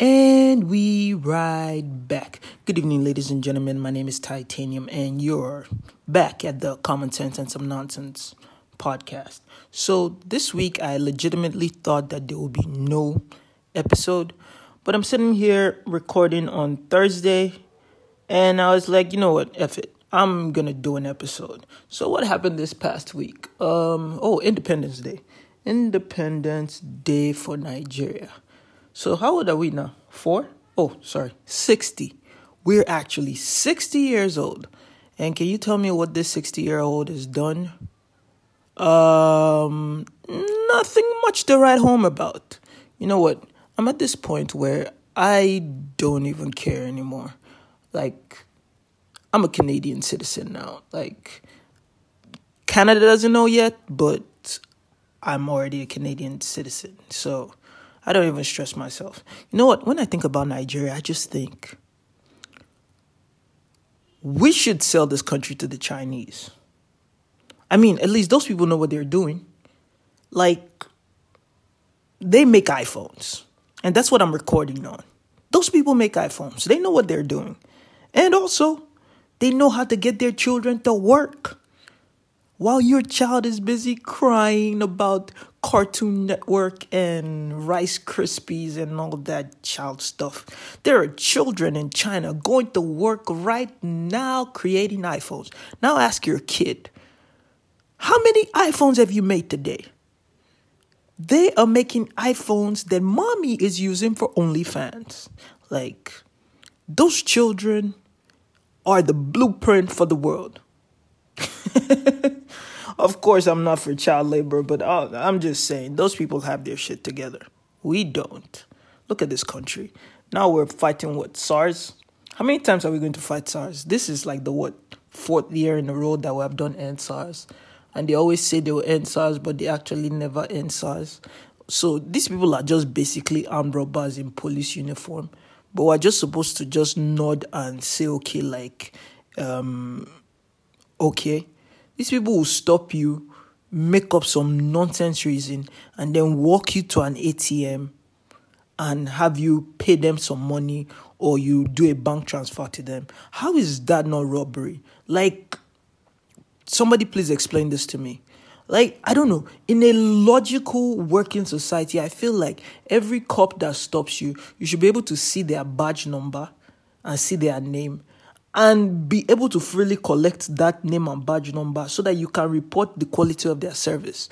And we ride back. Good evening, ladies and gentlemen. My name is Tytanium, and you're back at the Common Sense and Some Nonsense podcast. So, this week I legitimately thought that there would be no episode, but I'm sitting here recording on Thursday, and I was like, you know what, F it. I'm gonna do an episode. So, what happened this past week? Um, oh, Independence Day. Independence Day for Nigeria. So how old are we now? Four? Oh, sorry, 60. We're actually 60 years old. And can you tell me what this 60 year old has done? Um, nothing much to write home about. You know what? I'm at this point where I don't even care anymore. Like, I'm a Canadian citizen now. Like, Canada doesn't know yet, but I'm already a Canadian citizen. So, I don't even stress myself. You know what? When I think about Nigeria, I just think we should sell this country to the Chinese. I mean, at least those people know what they're doing. Like, they make iPhones, and that's what I'm recording on. Those people make iPhones, they know what they're doing. And also, they know how to get their children to work. While your child is busy crying about Cartoon Network and Rice Krispies and all that child stuff, there are children in China going to work right now creating iPhones. Now ask your kid, how many iPhones have you made today? They are making iPhones that mommy is using for OnlyFans. Like, those children are the blueprint for the world. Of course, I'm not for child labor, but uh, I'm just saying those people have their shit together. We don't. Look at this country. Now we're fighting what SARS. How many times are we going to fight SARS? This is like the what fourth year in a row that we have done end SARS, and they always say they will end SARS, but they actually never end SARS. So these people are just basically armed robbers in police uniform, but we're just supposed to just nod and say okay, like, um, okay these people will stop you, make up some nonsense reason, and then walk you to an ATM and have you pay them some money or you do a bank transfer to them. How is that not robbery? Like, somebody please explain this to me. Like, I don't know, in a logical working society, I feel like every cop that stops you, you should be able to see their badge number and see their name and be able to freely collect that name and badge number so that you can report the quality of their service.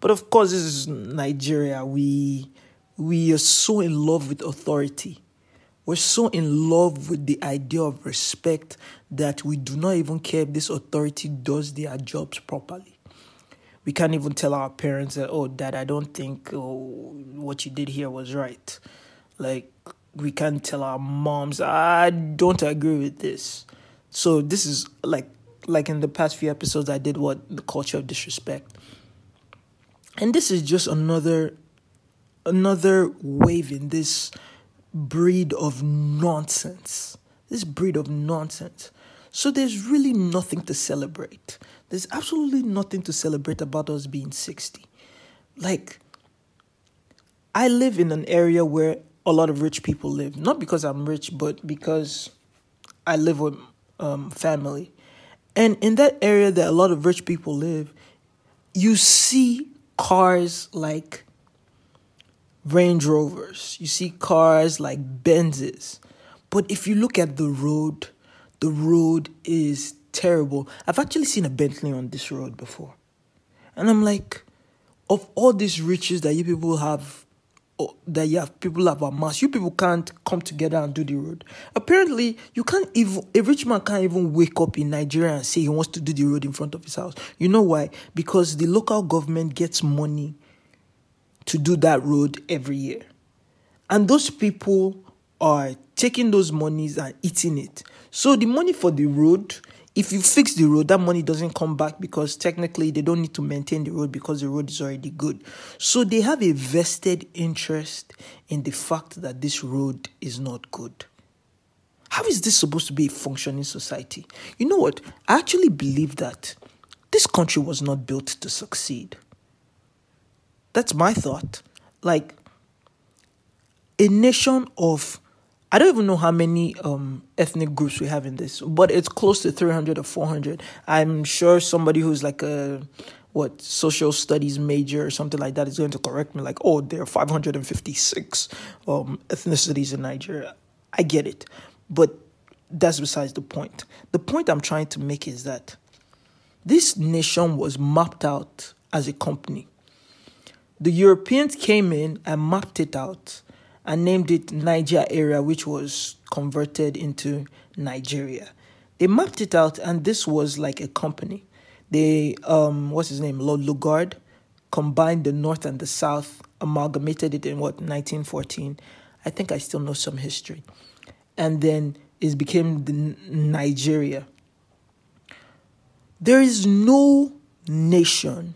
But of course, this is Nigeria. We we are so in love with authority. We're so in love with the idea of respect that we do not even care if this authority does their jobs properly. We can't even tell our parents that, oh, dad, I don't think oh, what you did here was right. Like, we can't tell our moms, I don't agree with this. So this is like like in the past few episodes I did what the culture of disrespect. And this is just another another wave in this breed of nonsense. This breed of nonsense. So there's really nothing to celebrate. There's absolutely nothing to celebrate about us being 60. Like I live in an area where a lot of rich people live. Not because I'm rich, but because I live with um, family. And in that area that a lot of rich people live, you see cars like Range Rovers, you see cars like Benzes. But if you look at the road, the road is terrible. I've actually seen a Bentley on this road before. And I'm like, of all these riches that you people have that you have people have amassed. You people can't come together and do the road. Apparently, you can't even a rich man can't even wake up in Nigeria and say he wants to do the road in front of his house. You know why? Because the local government gets money to do that road every year. And those people are taking those monies and eating it. So the money for the road if you fix the road, that money doesn't come back because technically they don't need to maintain the road because the road is already good. So they have a vested interest in the fact that this road is not good. How is this supposed to be a functioning society? You know what? I actually believe that this country was not built to succeed. That's my thought. Like, a nation of I don't even know how many um, ethnic groups we have in this, but it's close to 300 or 400. I'm sure somebody who's like a what social studies major or something like that is going to correct me like, oh, there are 556 um, ethnicities in Nigeria. I get it, but that's besides the point. The point I'm trying to make is that this nation was mapped out as a company. The Europeans came in and mapped it out and named it Niger area, which was converted into Nigeria. They mapped it out, and this was like a company. They, um, what's his name, Lord Lugard, combined the North and the South, amalgamated it in what 1914. I think I still know some history, and then it became the Nigeria. There is no nation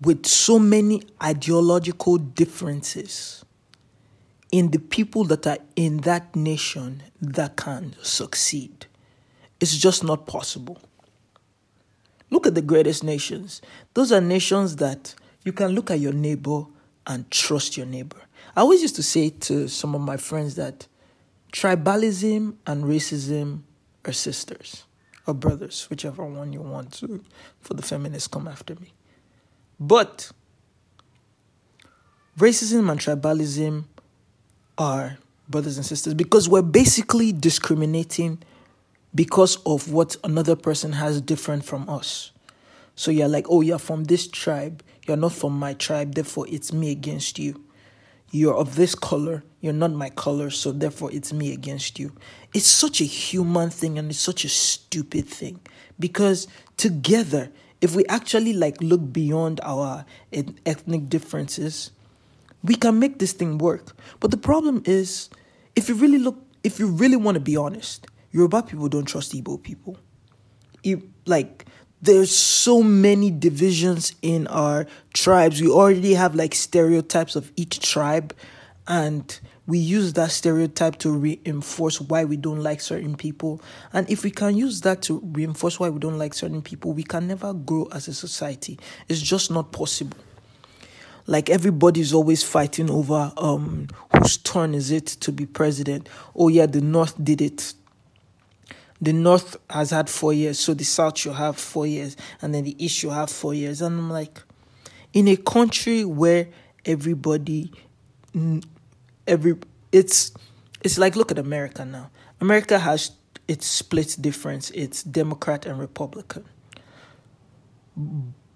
with so many ideological differences in the people that are in that nation that can succeed. It's just not possible. Look at the greatest nations. Those are nations that you can look at your neighbor and trust your neighbor. I always used to say to some of my friends that tribalism and racism are sisters or brothers, whichever one you want to, for the feminists come after me. But racism and tribalism are brothers and sisters because we're basically discriminating because of what another person has different from us. So you're like, oh, you're from this tribe, you're not from my tribe, therefore it's me against you. You're of this color, you're not my color, so therefore it's me against you. It's such a human thing and it's such a stupid thing because together, if we actually like look beyond our ethnic differences, we can make this thing work. But the problem is, if you really look, if you really want to be honest, Yoruba people don't trust Igbo people. You, like, there's so many divisions in our tribes. We already have like stereotypes of each tribe, and we use that stereotype to reinforce why we don't like certain people. And if we can use that to reinforce why we don't like certain people, we can never grow as a society. It's just not possible like everybody's always fighting over um whose turn is it to be president. Oh yeah, the North did it. The North has had four years, so the South should have four years, and then the East should have four years. And I'm like, in a country where everybody, every it's it's like look at America now. America has its split difference. It's Democrat and Republican.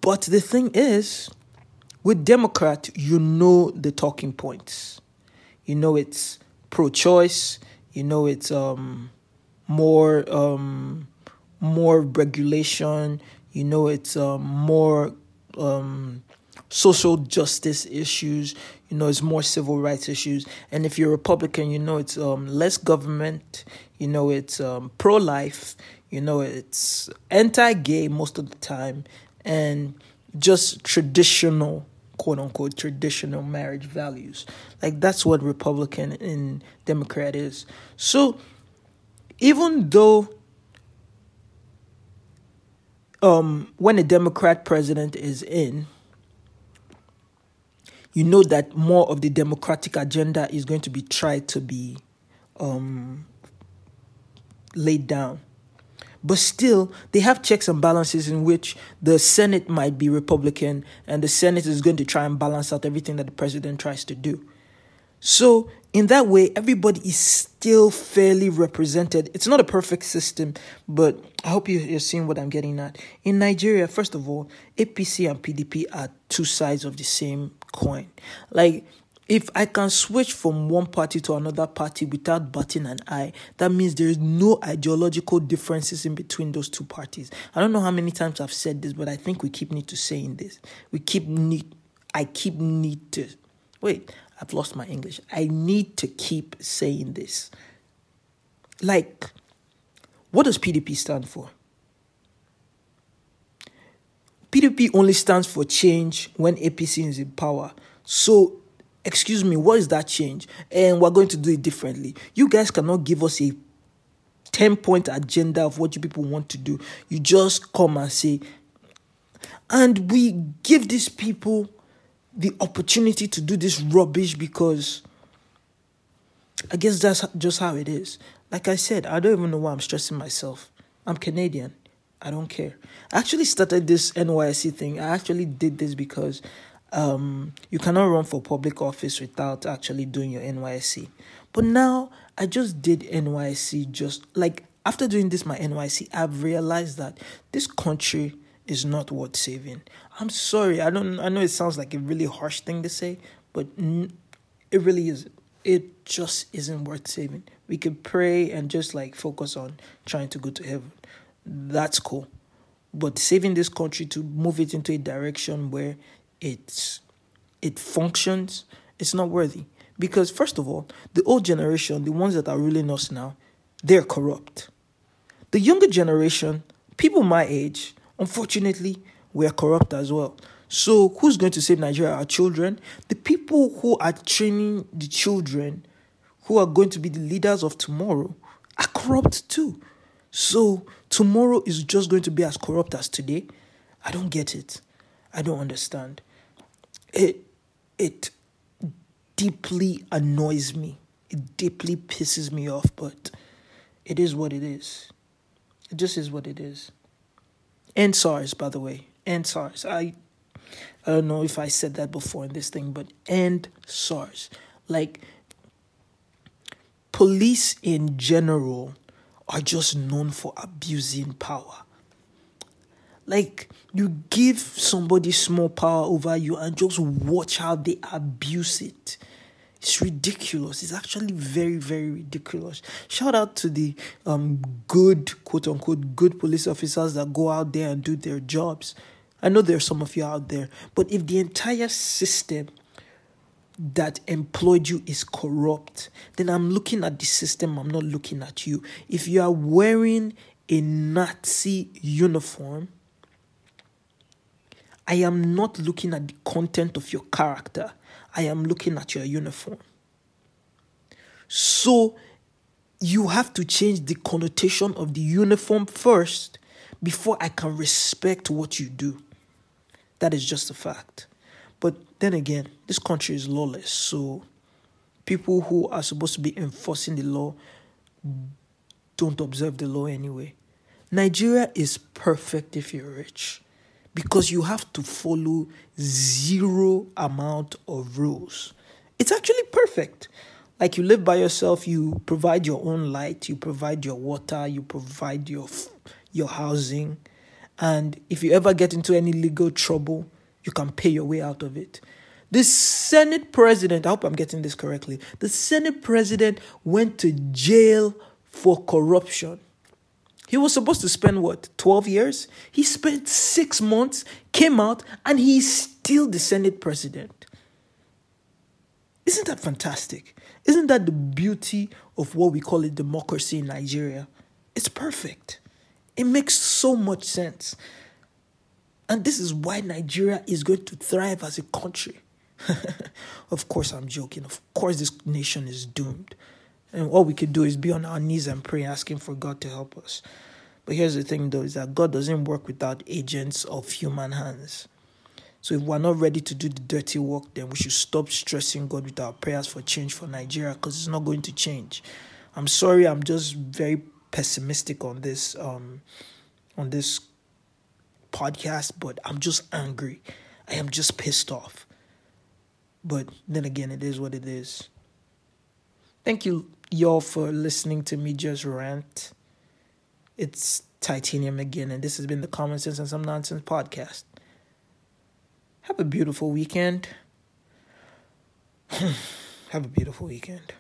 But the thing is, with Democrat, you know the talking points. You know it's pro-choice. You know it's um, more um, more regulation. You know it's um, more um, social justice issues. You know it's more civil rights issues. And if you're Republican, you know it's um, less government. You know it's um, pro-life. You know it's anti-gay most of the time, and just traditional quote unquote traditional marriage values. Like that's what Republican and Democrat is. So even though um, when a Democrat president is in, you know that more of the democratic agenda is going to be tried to be um, laid down. But still, they have checks and balances in which the Senate might be Republican and the Senate is going to try and balance out everything that the president tries to do. So, in that way, everybody is still fairly represented. It's not a perfect system, but I hope you're seeing what I'm getting at. In Nigeria, first of all, APC and PDP are two sides of the same coin. Like, if I can switch from one party to another party without batting an eye, that means there is no ideological differences in between those two parties. I don't know how many times I've said this, but I think we keep need to saying this. We keep need I keep need to wait, I've lost my English. I need to keep saying this. Like, what does PDP stand for? PDP only stands for change when APC is in power. So excuse me, what is that change? And we're going to do it differently. You guys cannot give us a 10 point agenda of what you people want to do. You just come and say, and we give these people the opportunity to do this rubbish because I guess that's just how it is. Like I said, I don't even know why I'm stressing myself. I'm Canadian. I don't care. I actually started this NYSC thing. I actually did this because um, you cannot run for public office without actually doing your NYSC. But now I just did NYSC just like after doing this my NYSC, I've realized that this country is not worth saving. I'm sorry. I don't I know it sounds like a really harsh thing to say, but it really is. It just isn't worth saving. We could pray and just like focus on trying to go to heaven. That's cool. But saving this country to move it into a direction where it's it functions, it's not worthy. Because first of all, the old generation, the ones that are ruling us now, they're corrupt. The younger generation, people my age, unfortunately, we're corrupt as well. So who's going to save Nigeria? Our children. The people who are training the children, who are going to be the leaders of tomorrow, are corrupt too. So tomorrow is just going to be as corrupt as today. I don't get it. I don't understand. It it deeply annoys me. It deeply pisses me off, but it is what it is. It just is what it is. End SARS, by the way. End SARS. I I don't know if I said that before in this thing, but end SARS. Like police in general are just known for abusing power. Like you give somebody small power over you and just watch how they abuse it. It's ridiculous. It's actually very, very ridiculous. Shout out to the um good quote unquote good police officers that go out there and do their jobs. I know there's some of you out there, but if the entire system that employed you is corrupt, then I'm looking at the system, I'm not looking at you. If you are wearing a Nazi uniform, I am not looking at the content of your character, I am looking at your uniform. So you have to change the connotation of the uniform first before I can respect what you do. That is just a fact. But then again, this country is lawless, so people who are supposed to be enforcing the law don't observe the law anyway. Nigeria is perfect if you're rich because you have to follow zero amount of rules. It's actually perfect. Like you live by yourself, you provide your own light, you provide your water, you provide your your housing, and if you ever get into any legal trouble, you can pay your way out of it. The Senate president, I hope I'm getting this correctly. The Senate president went to jail for corruption. He was supposed to spend what, 12 years? He spent six months, came out, and he's still the Senate president. Isn't that fantastic? Isn't that the beauty of what we call a democracy in Nigeria? It's perfect. It makes so much sense. And this is why Nigeria is going to thrive as a country. of course, I'm joking. Of course, this nation is doomed. And what we could do is be on our knees and pray, asking for God to help us. But here's the thing, though, is that God doesn't work without agents of human hands. So if we're not ready to do the dirty work, then we should stop stressing God with our prayers for change for Nigeria because it's not going to change. I'm sorry, I'm just very pessimistic on this um on this podcast, but I'm just angry. I am just pissed off. But then again, it is what it is. Thank you, y'all, for listening to me just rant. It's Tytanium again, and this has been the Common Sense and Some Nonsense podcast. Have a beautiful weekend. Have a beautiful weekend.